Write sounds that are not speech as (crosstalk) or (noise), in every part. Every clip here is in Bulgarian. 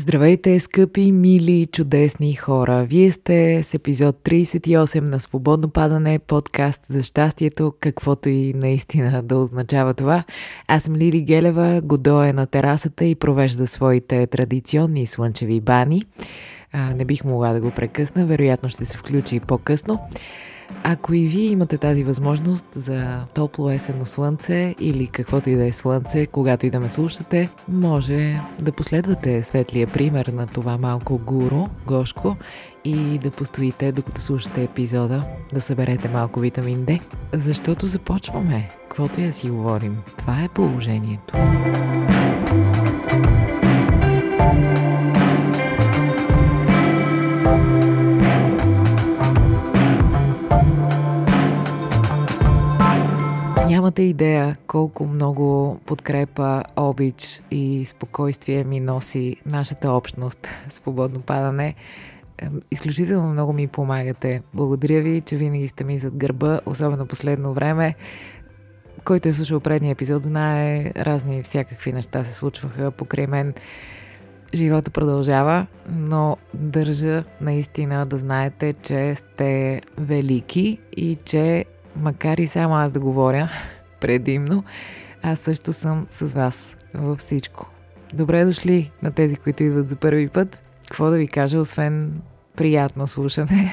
Здравейте, скъпи, мили, чудесни хора! Вие сте с епизод 38 на Свободно падане, подкаст за щастието, каквото и наистина да означава това. Аз съм Лили Гелева, Годо е на терасата и провежда своите традиционни слънчеви бани. А, не бих могла да го прекъсна, вероятно ще се включи по-късно. Ако и вие имате тази възможност за топло есенно слънце или каквото и да е слънце, когато и да ме слушате, може да последвате светлия пример на това малко гуру, Гошко, и да постоите докато слушате епизода, да съберете малко витамин D, защото започваме. Каквото и да си говорим. Това е положението. Нямате идея колко много подкрепа, обич и спокойствие ми носи нашата общност Свободно падане. Изключително много ми помагате. Благодаря ви, че винаги сте ми зад гърба, особено последно време. Който е слушал предния епизод, знае, разни всякакви неща се случваха покрай мен. Живота продължава, но държа наистина да знаете, че сте велики и че макар и само аз да говоря предимно, аз също съм с вас във всичко. Добре дошли на тези, които идват за първи път. Какво да ви кажа, освен приятно слушане.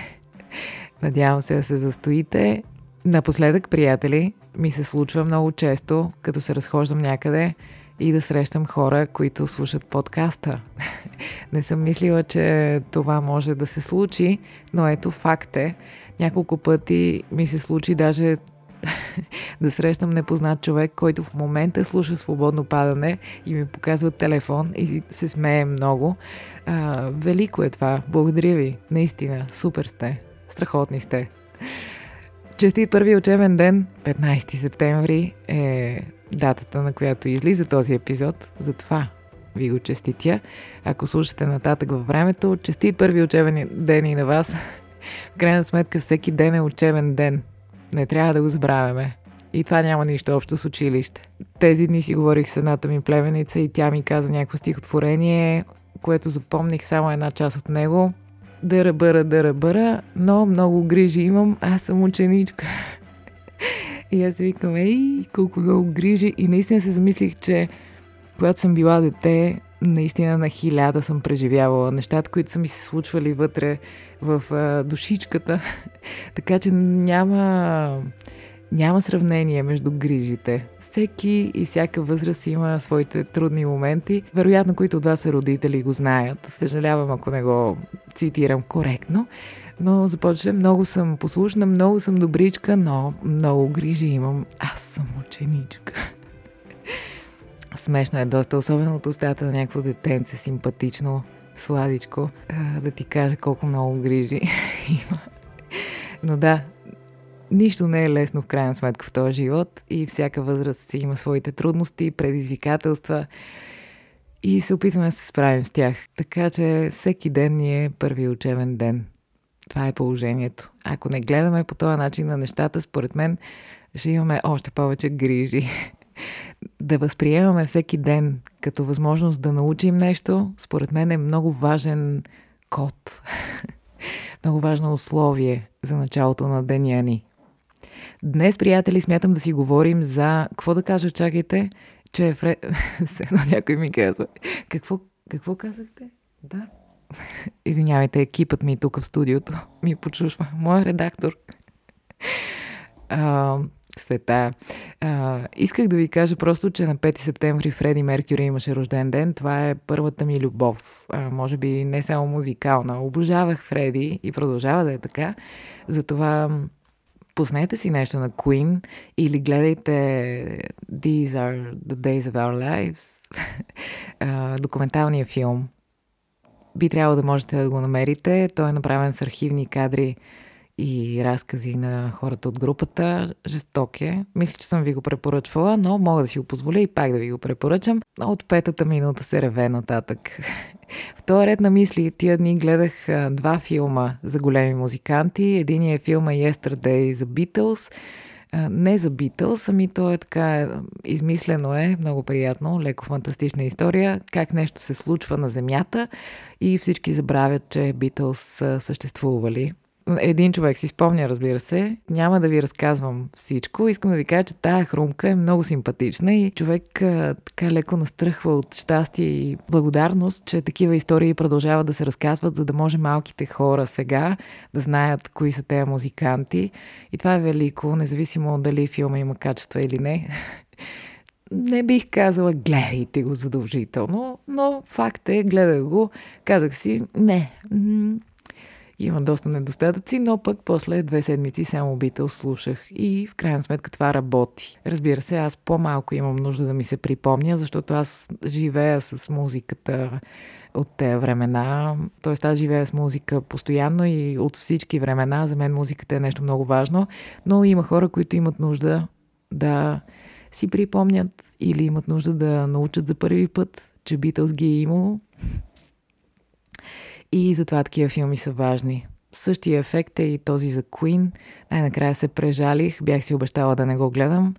(laughs) Надявам се да се застоите. Напоследък, приятели, ми се случва много често, като се разхождам някъде и да срещам хора, които слушат подкаста. (laughs) Не съм мислила, че това може да се случи, но ето факт е. Няколко пъти ми се случи даже (laughs) да срещам непознат човек, който в момента слуша свободно падане и ми показва телефон и се смее много. А, велико е това. Благодаря ви. Наистина. Супер сте. Страхотни сте. Честит първи учебен ден, 15 септември е датата, на която излиза този епизод. Затова ви го честитя. Ако слушате нататък във времето, честит първи учебен ден и на вас. (laughs) В крайна сметка всеки ден е учебен ден. Не трябва да го забравяме. И това няма нищо общо с училище. Тези дни си говорих с едната ми племеница и тя ми каза някакво стихотворение, което запомних само една част от него. Дъра бъра, дъра бъра, но много грижи имам, аз съм ученичка. (laughs) И аз викам, ей, колко много грижи. И наистина се замислих, че когато съм била дете, наистина на хиляда съм преживявала нещата, които са ми се случвали вътре в а, душичката. (laughs) така че няма, няма сравнение между грижите. Всеки и всяка възраст има своите трудни моменти. Вероятно, които от вас са родители го знаят. Съжалявам, ако не го цитирам коректно. Но започвам, много съм послушна, много съм добричка, но много грижи имам. Аз съм ученичка. Смешно е доста, особено от устата на някакво детенце, симпатично, сладичко, да ти каже колко много грижи (laughs) има. Но да, нищо не е лесно в крайна сметка в този живот и всяка възраст си има своите трудности, предизвикателства и се опитваме да се справим с тях. Така че всеки ден ни е първи учебен ден. Това е положението. Ако не гледаме по този начин на нещата, според мен ще имаме още повече грижи (laughs) да възприемаме всеки ден като възможност да научим нещо, според мен е много важен код. (laughs) много важно условие за началото на деня ни. Днес, приятели, смятам да си говорим за... Какво да кажа, чакайте, че е фре... (laughs) Едно някой ми казва. Какво, какво казахте? Да. (laughs) Извинявайте, екипът ми тук в студиото ми почушва. Моя редактор. Света. А, исках да ви кажа просто, че на 5 септември Фреди Меркюри имаше рожден ден. Това е първата ми любов. А, може би не само музикална. Обожавах Фреди и продължава да е така. Затова пуснете си нещо на Queen или гледайте These are the days of our lives. (laughs) документалния филм. Би трябвало да можете да го намерите. Той е направен с архивни кадри и разкази на хората от групата. Жесток е. Мисля, че съм ви го препоръчвала, но мога да си го позволя и пак да ви го препоръчам. От петата минута се реве нататък. (laughs) В този ред на мисли тия дни гледах два филма за големи музиканти. Единият е филма Yesterday за Beatles, не за Битълс, ами то е така, измислено е, много приятно, леко фантастична история, как нещо се случва на Земята и всички забравят, че Битълс съществували един човек си спомня, разбира се. Няма да ви разказвам всичко. Искам да ви кажа, че тая хрумка е много симпатична и човек а, така леко настръхва от щастие и благодарност, че такива истории продължават да се разказват, за да може малките хора сега да знаят кои са тези музиканти. И това е велико, независимо дали филма има качество или не. (laughs) Не бих казала, гледайте го задължително, но факт е, гледах го, казах си, не, има доста недостатъци, но пък после две седмици само Битъл слушах и в крайна сметка това работи. Разбира се, аз по-малко имам нужда да ми се припомня, защото аз живея с музиката от тези времена. Тоест аз живея с музика постоянно и от всички времена. За мен музиката е нещо много важно, но има хора, които имат нужда да си припомнят или имат нужда да научат за първи път, че Битълс ги е имало и затова такива филми са важни. Същия ефект е и този за Queen. Най-накрая се прежалих, бях си обещала да не го гледам,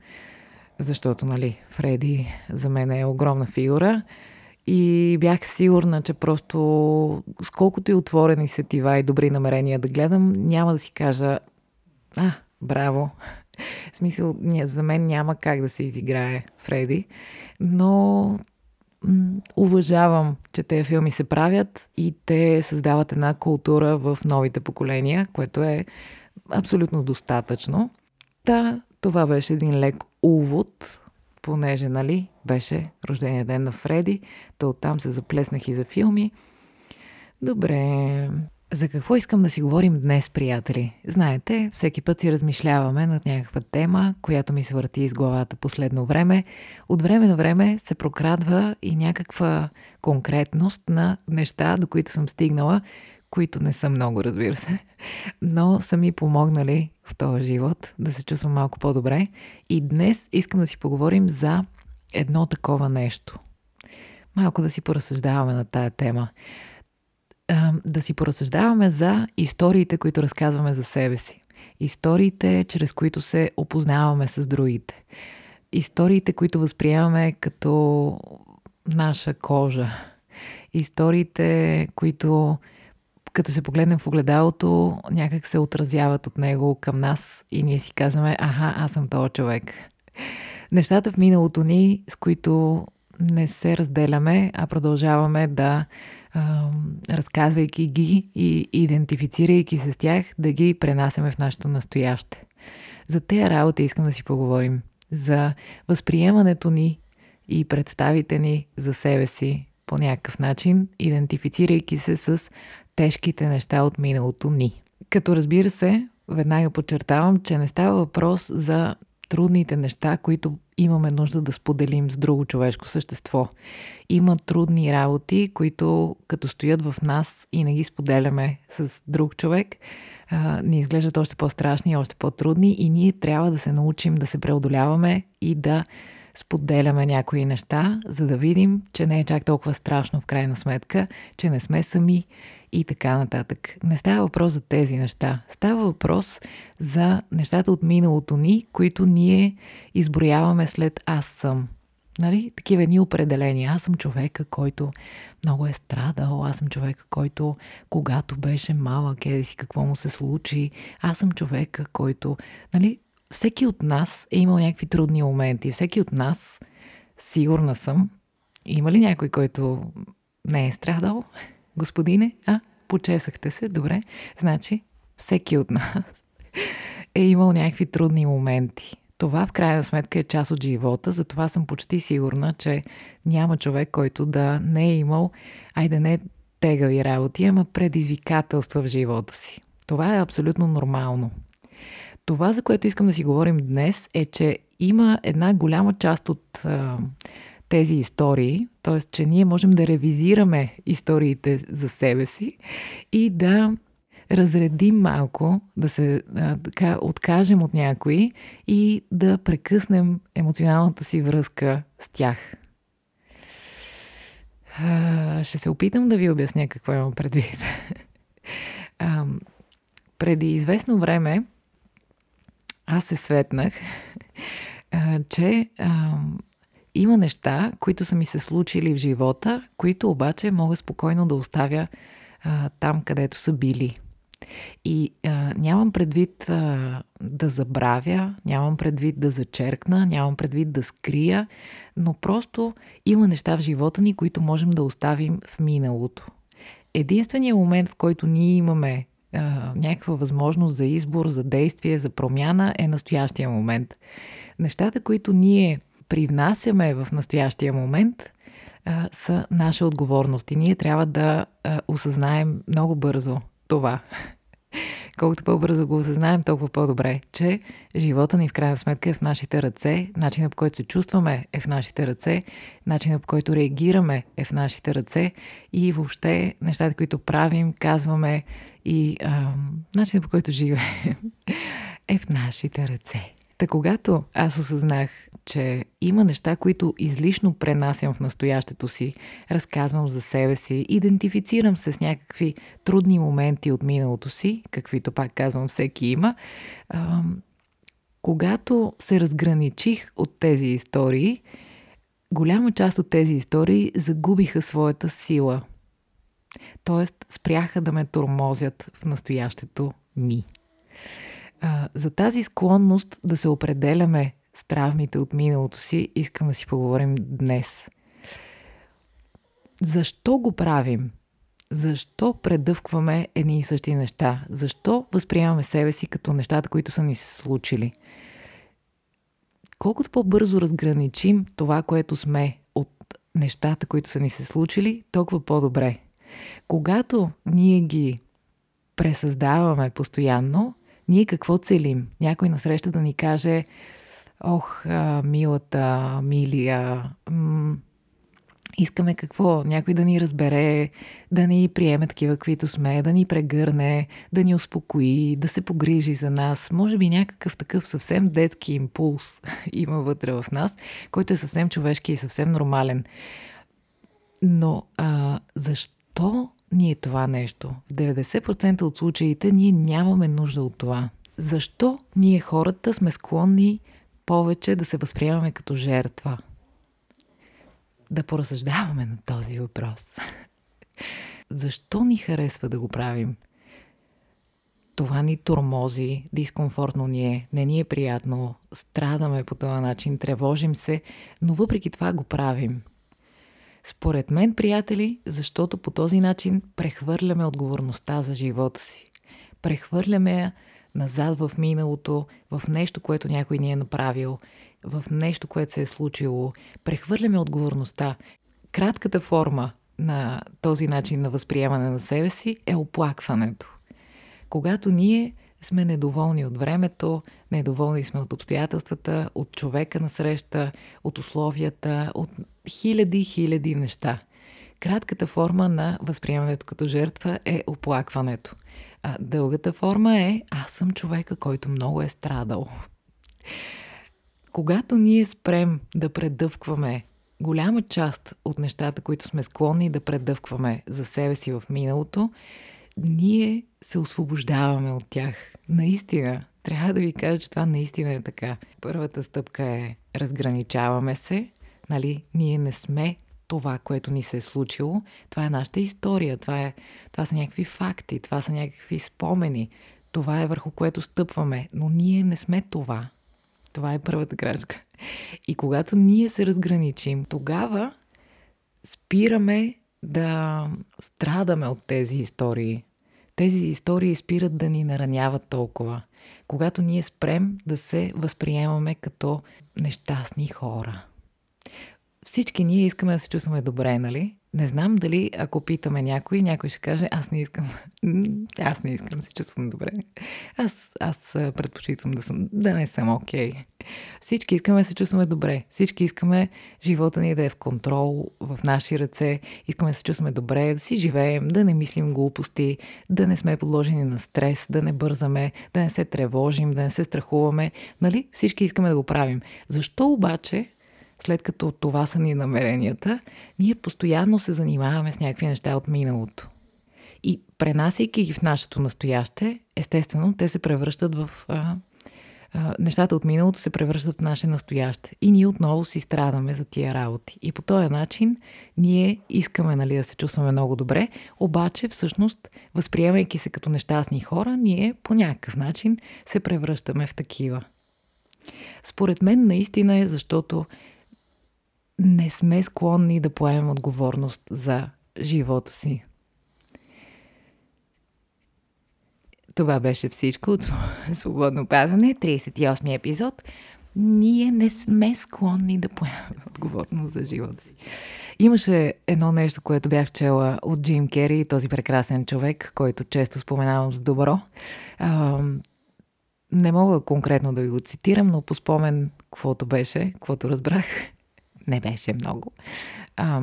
защото, нали, Фреди за мен е огромна фигура. И бях сигурна, че просто с колкото и отворени сетива и добри намерения да гледам, няма да си кажа а, браво. (laughs) В смисъл, за мен няма как да се изиграе Фреди, но уважавам, че тези филми се правят и те създават една култура в новите поколения, което е абсолютно достатъчно. Та, това беше един лек увод, понеже, нали, беше рождения ден на Фреди, то оттам се заплеснах и за филми. Добре, за какво искам да си говорим днес, приятели? Знаете, всеки път си размишляваме над някаква тема, която ми свърти из главата последно време. От време на време се прокрадва и някаква конкретност на неща, до които съм стигнала, които не са много, разбира се, но са ми помогнали в този живот да се чувствам малко по-добре. И днес искам да си поговорим за едно такова нещо. Малко да си поразсъждаваме на тая тема да си поразсъждаваме за историите, които разказваме за себе си. Историите, чрез които се опознаваме с другите. Историите, които възприемаме като наша кожа. Историите, които като се погледнем в огледалото, някак се отразяват от него към нас и ние си казваме, аха, аз съм този човек. Нещата в миналото ни, с които не се разделяме, а продължаваме да разказвайки ги и идентифицирайки се с тях, да ги пренасяме в нашето настояще. За тези работи искам да си поговорим. За възприемането ни и представите ни за себе си по някакъв начин, идентифицирайки се с тежките неща от миналото ни. Като разбира се, веднага подчертавам, че не става въпрос за трудните неща, които имаме нужда да споделим с друго човешко същество. Има трудни работи, които като стоят в нас и не ги споделяме с друг човек, ни изглеждат още по-страшни, още по-трудни и ние трябва да се научим да се преодоляваме и да споделяме някои неща, за да видим, че не е чак толкова страшно в крайна сметка, че не сме сами и така нататък. Не става въпрос за тези неща. Става въпрос за нещата от миналото ни, които ние изброяваме след аз съм. Нали? Такива ни определения. Аз съм човека, който много е страдал. Аз съм човека, който когато беше малък, еди си какво му се случи. Аз съм човека, който... Нали? Всеки от нас е имал някакви трудни моменти. Всеки от нас, сигурна съм, има ли някой, който не е страдал? Господине, а? Почесахте се, добре. Значи, всеки от нас е имал някакви трудни моменти. Това в крайна сметка е част от живота, затова съм почти сигурна, че няма човек, който да не е имал, айде не тегави работи, ама предизвикателства в живота си. Това е абсолютно нормално. Това, за което искам да си говорим днес, е, че има една голяма част от а, тези истории, т.е. че ние можем да ревизираме историите за себе си и да разредим малко, да се а, така откажем от някои и да прекъснем емоционалната си връзка с тях. А, ще се опитам да ви обясня какво имам предвид. (laughs) а, преди известно време аз се светнах, че а, има неща, които са ми се случили в живота, които обаче мога спокойно да оставя а, там, където са били. И а, нямам предвид а, да забравя, нямам предвид да зачеркна, нямам предвид да скрия, но просто има неща в живота ни, които можем да оставим в миналото. Единственият момент, в който ние имаме а, някаква възможност за избор, за действие, за промяна е настоящия момент. Нещата, които ние привнасяме в настоящия момент, а, са наша отговорност и ние трябва да а, осъзнаем много бързо това. Колкото по-бързо го осъзнаем, толкова по-добре, че живота ни в крайна сметка е в нашите ръце, начинът по който се чувстваме е в нашите ръце, начинът по който реагираме е в нашите ръце и въобще нещата, които правим, казваме и начинът по който живеем (laughs) е в нашите ръце. Та когато аз осъзнах, че има неща, които излишно пренасям в настоящето си, разказвам за себе си, идентифицирам се с някакви трудни моменти от миналото си, каквито пак казвам всеки има, когато се разграничих от тези истории, голяма част от тези истории загубиха своята сила. Тоест, спряха да ме тормозят в настоящето ми. А, за тази склонност да се определяме с травмите от миналото си, искам да си поговорим днес. Защо го правим? Защо предъвкваме едни и същи неща? Защо възприемаме себе си като нещата, които са ни се случили? Колкото по-бързо разграничим това, което сме от нещата, които са ни се случили, толкова по-добре. Когато ние ги пресъздаваме постоянно, ние какво целим? Някой насреща да ни каже, ох, милата, милия, м- искаме какво? Някой да ни разбере, да ни приеме такива, каквито сме, да ни прегърне, да ни успокои, да се погрижи за нас. Може би някакъв такъв съвсем детски импулс (laughs) има вътре в нас, който е съвсем човешки и съвсем нормален. Но а, защо ни е това нещо? В 90% от случаите ние нямаме нужда от това. Защо ние хората сме склонни повече да се възприемаме като жертва? Да поразсъждаваме на този въпрос. (laughs) Защо ни харесва да го правим? Това ни тормози, дискомфортно ни е, не ни е приятно, страдаме по този начин, тревожим се, но въпреки това го правим – според мен, приятели, защото по този начин прехвърляме отговорността за живота си. Прехвърляме я назад в миналото, в нещо, което някой ни е направил, в нещо, което се е случило. Прехвърляме отговорността. Кратката форма на този начин на възприемане на себе си е оплакването. Когато ние сме недоволни от времето, недоволни сме от обстоятелствата, от човека на среща, от условията, от хиляди, хиляди неща. Кратката форма на възприемането като жертва е оплакването. А дългата форма е аз съм човека, който много е страдал. Когато ние спрем да предъвкваме голяма част от нещата, които сме склонни да предъвкваме за себе си в миналото, ние се освобождаваме от тях. Наистина, трябва да ви кажа, че това наистина е така. Първата стъпка е разграничаваме се, нали? Ние не сме това, което ни се е случило. Това е нашата история, това, е, това са някакви факти, това са някакви спомени. Това е върху което стъпваме, но ние не сме това. Това е първата крачка. И когато ние се разграничим, тогава спираме да страдаме от тези истории. Тези истории спират да ни нараняват толкова. Когато ние спрем да се възприемаме като нещастни хора. Всички ние искаме да се чувстваме добре, нали? Не знам дали ако питаме някой, някой ще каже, аз не искам, (laughs) аз не искам да се чувствам добре. Аз, аз предпочитам да, съм, да не съм окей. Okay. Всички искаме да се чувстваме добре. Всички искаме живота ни да е в контрол, в наши ръце. Искаме да се чувстваме добре, да си живеем, да не мислим глупости, да не сме подложени на стрес, да не бързаме, да не се тревожим, да не се страхуваме. Нали? Всички искаме да го правим. Защо обаче след като това са ни намеренията, ние постоянно се занимаваме с някакви неща от миналото. И пренасяйки ги в нашето настояще, естествено, те се превръщат в а, нещата от миналото се превръщат в наше настояще. И ние отново си страдаме за тия работи. И по този начин ние искаме нали, да се чувстваме много добре, обаче всъщност, възприемайки се като нещастни хора, ние по някакъв начин се превръщаме в такива. Според мен наистина е защото не сме склонни да поемем отговорност за живота си. Това беше всичко от Свободно падане, 38 епизод. Ние не сме склонни да поемем отговорност за живота си. Имаше едно нещо, което бях чела от Джим Кери, този прекрасен човек, който често споменавам с добро. Не мога конкретно да ви го цитирам, но по спомен, каквото беше, каквото разбрах, (laughs) не беше много. А,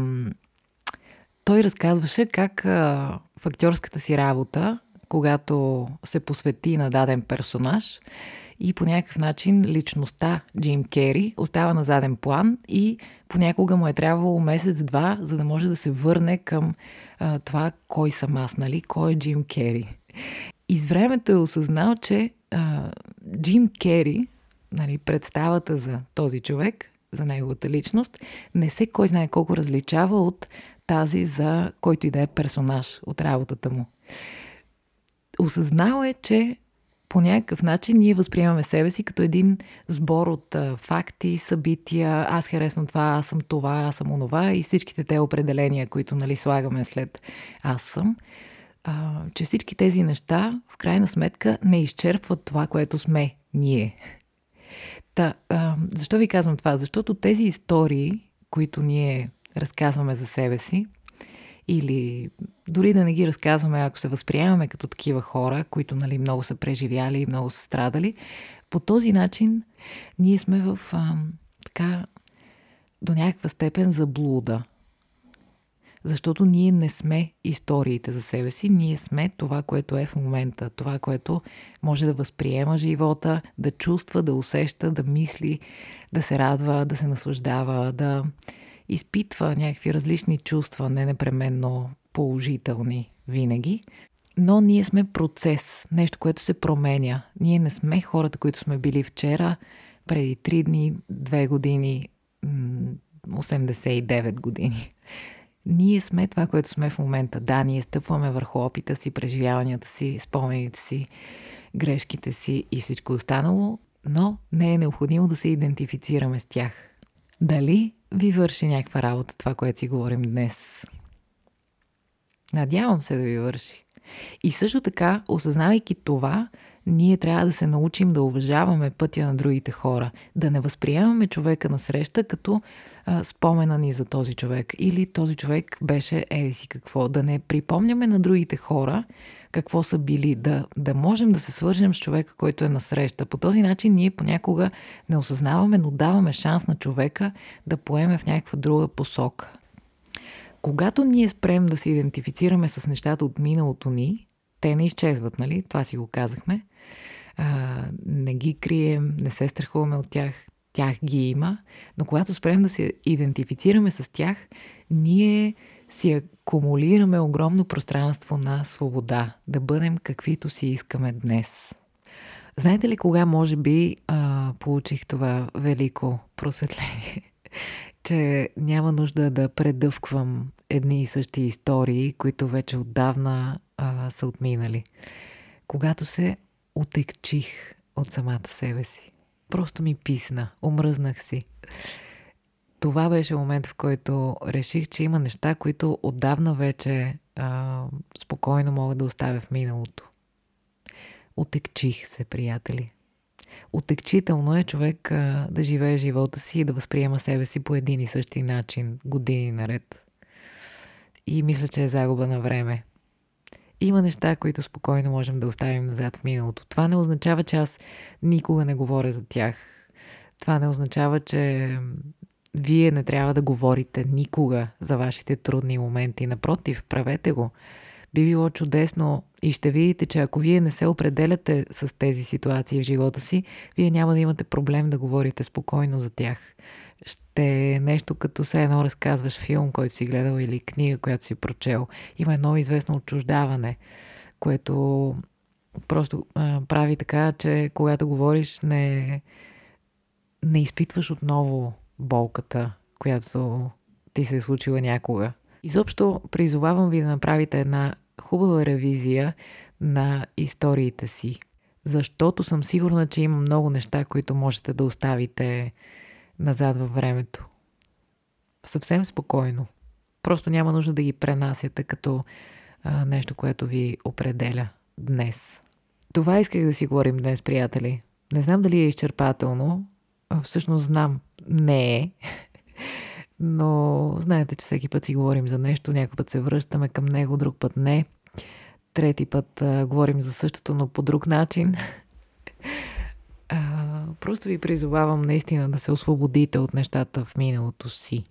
той разказваше как а, в актьорската си работа когато се посвети на даден персонаж и по някакъв начин личността Джим Кери остава на заден план и понякога му е трябвало месец-два, за да може да се върне към а, това кой съм аз, нали? Кой е Джим Кери. И с времето е осъзнал, че а, Джим Кери, нали, представата за този човек, за неговата личност, не се кой знае колко различава от тази за който и да е персонаж от работата му. Осъзнал е, че по някакъв начин ние възприемаме себе си като един сбор от а, факти, събития, аз харесвам това, аз съм това, аз съм онова и всичките те определения, които нали, слагаме след аз съм, а, че всички тези неща в крайна сметка не изчерпват това, което сме ние. Та, а, защо ви казвам това? Защото тези истории, които ние разказваме за себе си, или дори да не ги разказваме, ако се възприемаме като такива хора, които нали, много са преживяли и много са страдали, по този начин ние сме в а, така до някаква степен заблуда. Защото ние не сме историите за себе си, ние сме това, което е в момента, това, което може да възприема живота, да чувства, да усеща, да мисли, да се радва, да се наслаждава, да, изпитва някакви различни чувства, не непременно положителни винаги. Но ние сме процес, нещо, което се променя. Ние не сме хората, които сме били вчера, преди 3 дни, 2 години, 89 години. Ние сме това, което сме в момента. Да, ние стъпваме върху опита си, преживяванията си, спомените си, грешките си и всичко останало, но не е необходимо да се идентифицираме с тях. Дали ви върши някаква работа това, което си говорим днес. Надявам се да ви върши. И също така, осъзнавайки това, ние трябва да се научим да уважаваме пътя на другите хора, да не възприемаме човека на среща като а, спомена ни за този човек или този човек беше еди си какво, да не припомняме на другите хора какво са били, да, да можем да се свържем с човека, който е на среща. По този начин ние понякога не осъзнаваме, но даваме шанс на човека да поеме в някаква друга посока. Когато ние спрем да се идентифицираме с нещата от миналото ни, те не изчезват, нали? Това си го казахме. А, не ги крием, не се страхуваме от тях, тях ги има, но когато спрем да се идентифицираме с тях, ние си акумулираме огромно пространство на свобода, да бъдем каквито си искаме днес. Знаете ли кога може би а, получих това велико просветление? (laughs) че няма нужда да предъвквам едни и същи истории, които вече отдавна а, са отминали. Когато се отекчих от самата себе си. Просто ми писна, омръзнах си това беше момент, в който реших, че има неща, които отдавна вече а, спокойно мога да оставя в миналото. Отекчих се, приятели. Отекчително е човек а, да живее живота си и да възприема себе си по един и същи начин, години наред. И мисля, че е загуба на време. Има неща, които спокойно можем да оставим назад в миналото. Това не означава, че аз никога не говоря за тях. Това не означава, че вие не трябва да говорите никога за вашите трудни моменти. Напротив, правете го. Би било чудесно и ще видите, че ако вие не се определяте с тези ситуации в живота си, вие няма да имате проблем да говорите спокойно за тях. Ще е нещо като се едно разказваш филм, който си гледал или книга, която си прочел. Има едно известно отчуждаване, което просто а, прави така, че когато говориш, не, не изпитваш отново болката, която ти се е случила някога. Изобщо призовавам ви да направите една хубава ревизия на историите си, защото съм сигурна, че има много неща, които можете да оставите назад във времето. Съвсем спокойно. Просто няма нужда да ги пренасяте като а, нещо, което ви определя днес. Това исках да си говорим днес, приятели. Не знам дали е изчерпателно. Всъщност знам. Не е. (laughs) Но знаете, че всеки път си говорим за нещо, някой път се връщаме към него, друг път не. Трети път а, говорим за същото, но по друг начин. (laughs) Просто ви призовавам наистина да се освободите от нещата в миналото си.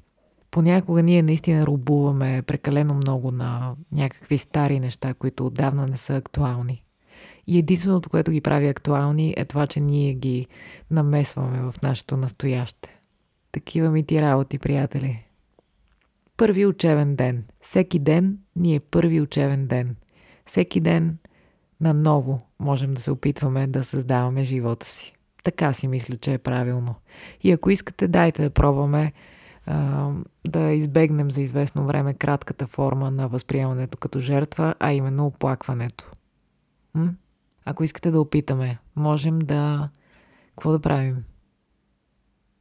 Понякога ние наистина рубуваме прекалено много на някакви стари неща, които отдавна не са актуални. И единственото, което ги прави актуални е това, че ние ги намесваме в нашето настояще. Такива ми ти работи, приятели. Първи учебен ден. Всеки ден ни е първи учебен ден. Всеки ден наново можем да се опитваме да създаваме живота си. Така си мисля, че е правилно. И ако искате, дайте да пробваме а, да избегнем за известно време кратката форма на възприемането като жертва, а именно оплакването. М? Ако искате да опитаме, можем да... Какво да правим?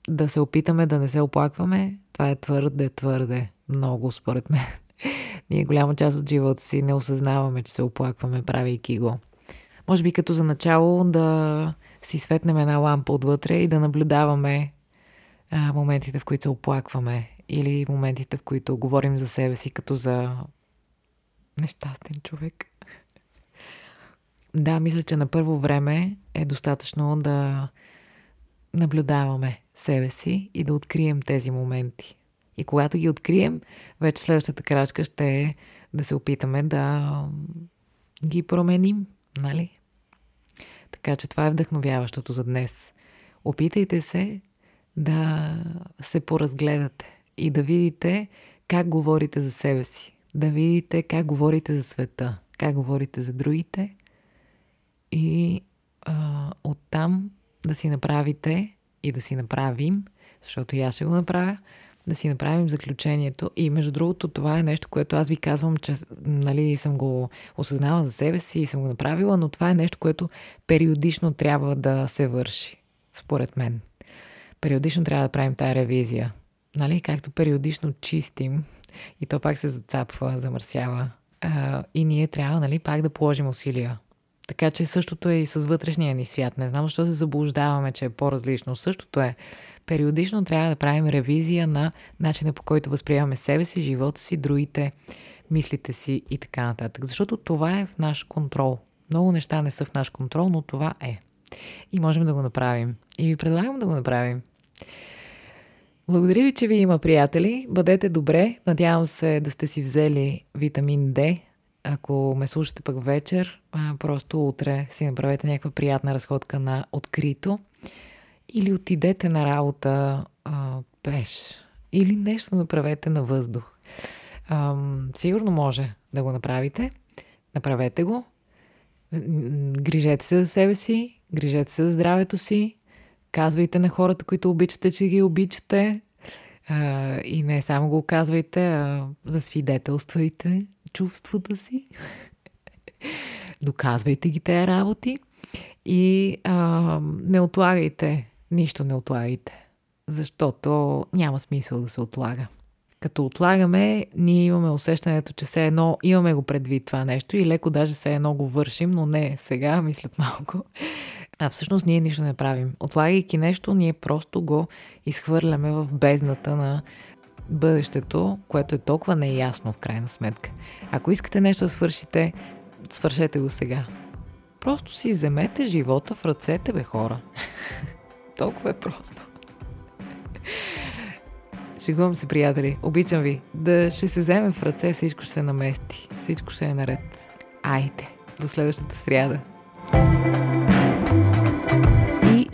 Да се опитаме да не се оплакваме? Това е твърде, твърде много, според мен. (laughs) Ние голяма част от живота си не осъзнаваме, че се оплакваме, правейки го. Може би като за начало да си светнем една лампа отвътре и да наблюдаваме а, моментите, в които се оплакваме или моментите, в които говорим за себе си като за нещастен човек. Да, мисля, че на първо време е достатъчно да наблюдаваме себе си и да открием тези моменти. И когато ги открием, вече следващата крачка ще е да се опитаме да ги променим, нали? Така че това е вдъхновяващото за днес. Опитайте се да се поразгледате и да видите как говорите за себе си. Да видите как говорите за света, как говорите за другите и а, оттам да си направите и да си направим, защото и аз ще го направя, да си направим заключението. И между другото, това е нещо, което аз ви казвам, че нали, съм го осъзнала за себе си и съм го направила, но това е нещо, което периодично трябва да се върши, според мен. Периодично трябва да правим тая ревизия. Нали? Както периодично чистим и то пак се зацапва, замърсява. А, и ние трябва нали, пак да положим усилия. Така че същото е и с вътрешния ни свят. Не знам защо се заблуждаваме, че е по-различно. Същото е. Периодично трябва да правим ревизия на начина по който възприемаме себе си, живота си, другите, мислите си и така нататък. Защото това е в наш контрол. Много неща не са в наш контрол, но това е. И можем да го направим. И ви предлагам да го направим. Благодаря ви, че ви има приятели. Бъдете добре. Надявам се да сте си взели витамин D. Ако ме слушате пък вечер, просто утре си направете някаква приятна разходка на открито. Или отидете на работа а, пеш. Или нещо направете на въздух. А, сигурно може да го направите. Направете го. Грижете се за себе си, грижете се за здравето си, казвайте на хората, които обичате, че ги обичате. А, и не само го казвайте, а засвидетелствайте чувствата си. Доказвайте ги тези работи. И а, не отлагайте. Нищо не отлагайте. Защото няма смисъл да се отлага. Като отлагаме, ние имаме усещането, че все едно имаме го предвид това нещо и леко даже все едно го вършим, но не сега, мислят малко. А всъщност ние нищо не правим. Отлагайки нещо, ние просто го изхвърляме в бездната на бъдещето, което е толкова неясно в крайна сметка. Ако искате нещо да свършите, свършете го сега. Просто си вземете живота в ръцете, бе хора. (laughs) толкова е просто. Шегувам се, приятели. Обичам ви. Да ще се вземе в ръце, всичко ще се намести. Всичко ще е наред. Айде, до следващата сряда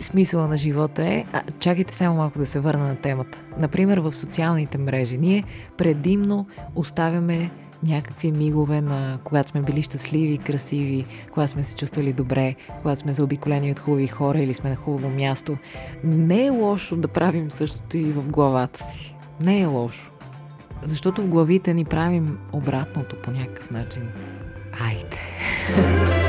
смисъла на живота е, а, чакайте само малко да се върна на темата. Например, в социалните мрежи ние предимно оставяме някакви мигове на когато сме били щастливи, красиви, когато сме се чувствали добре, когато сме заобиколени от хубави хора или сме на хубаво място. Не е лошо да правим същото и в главата си. Не е лошо. Защото в главите ни правим обратното по някакъв начин. Айде! (laughs)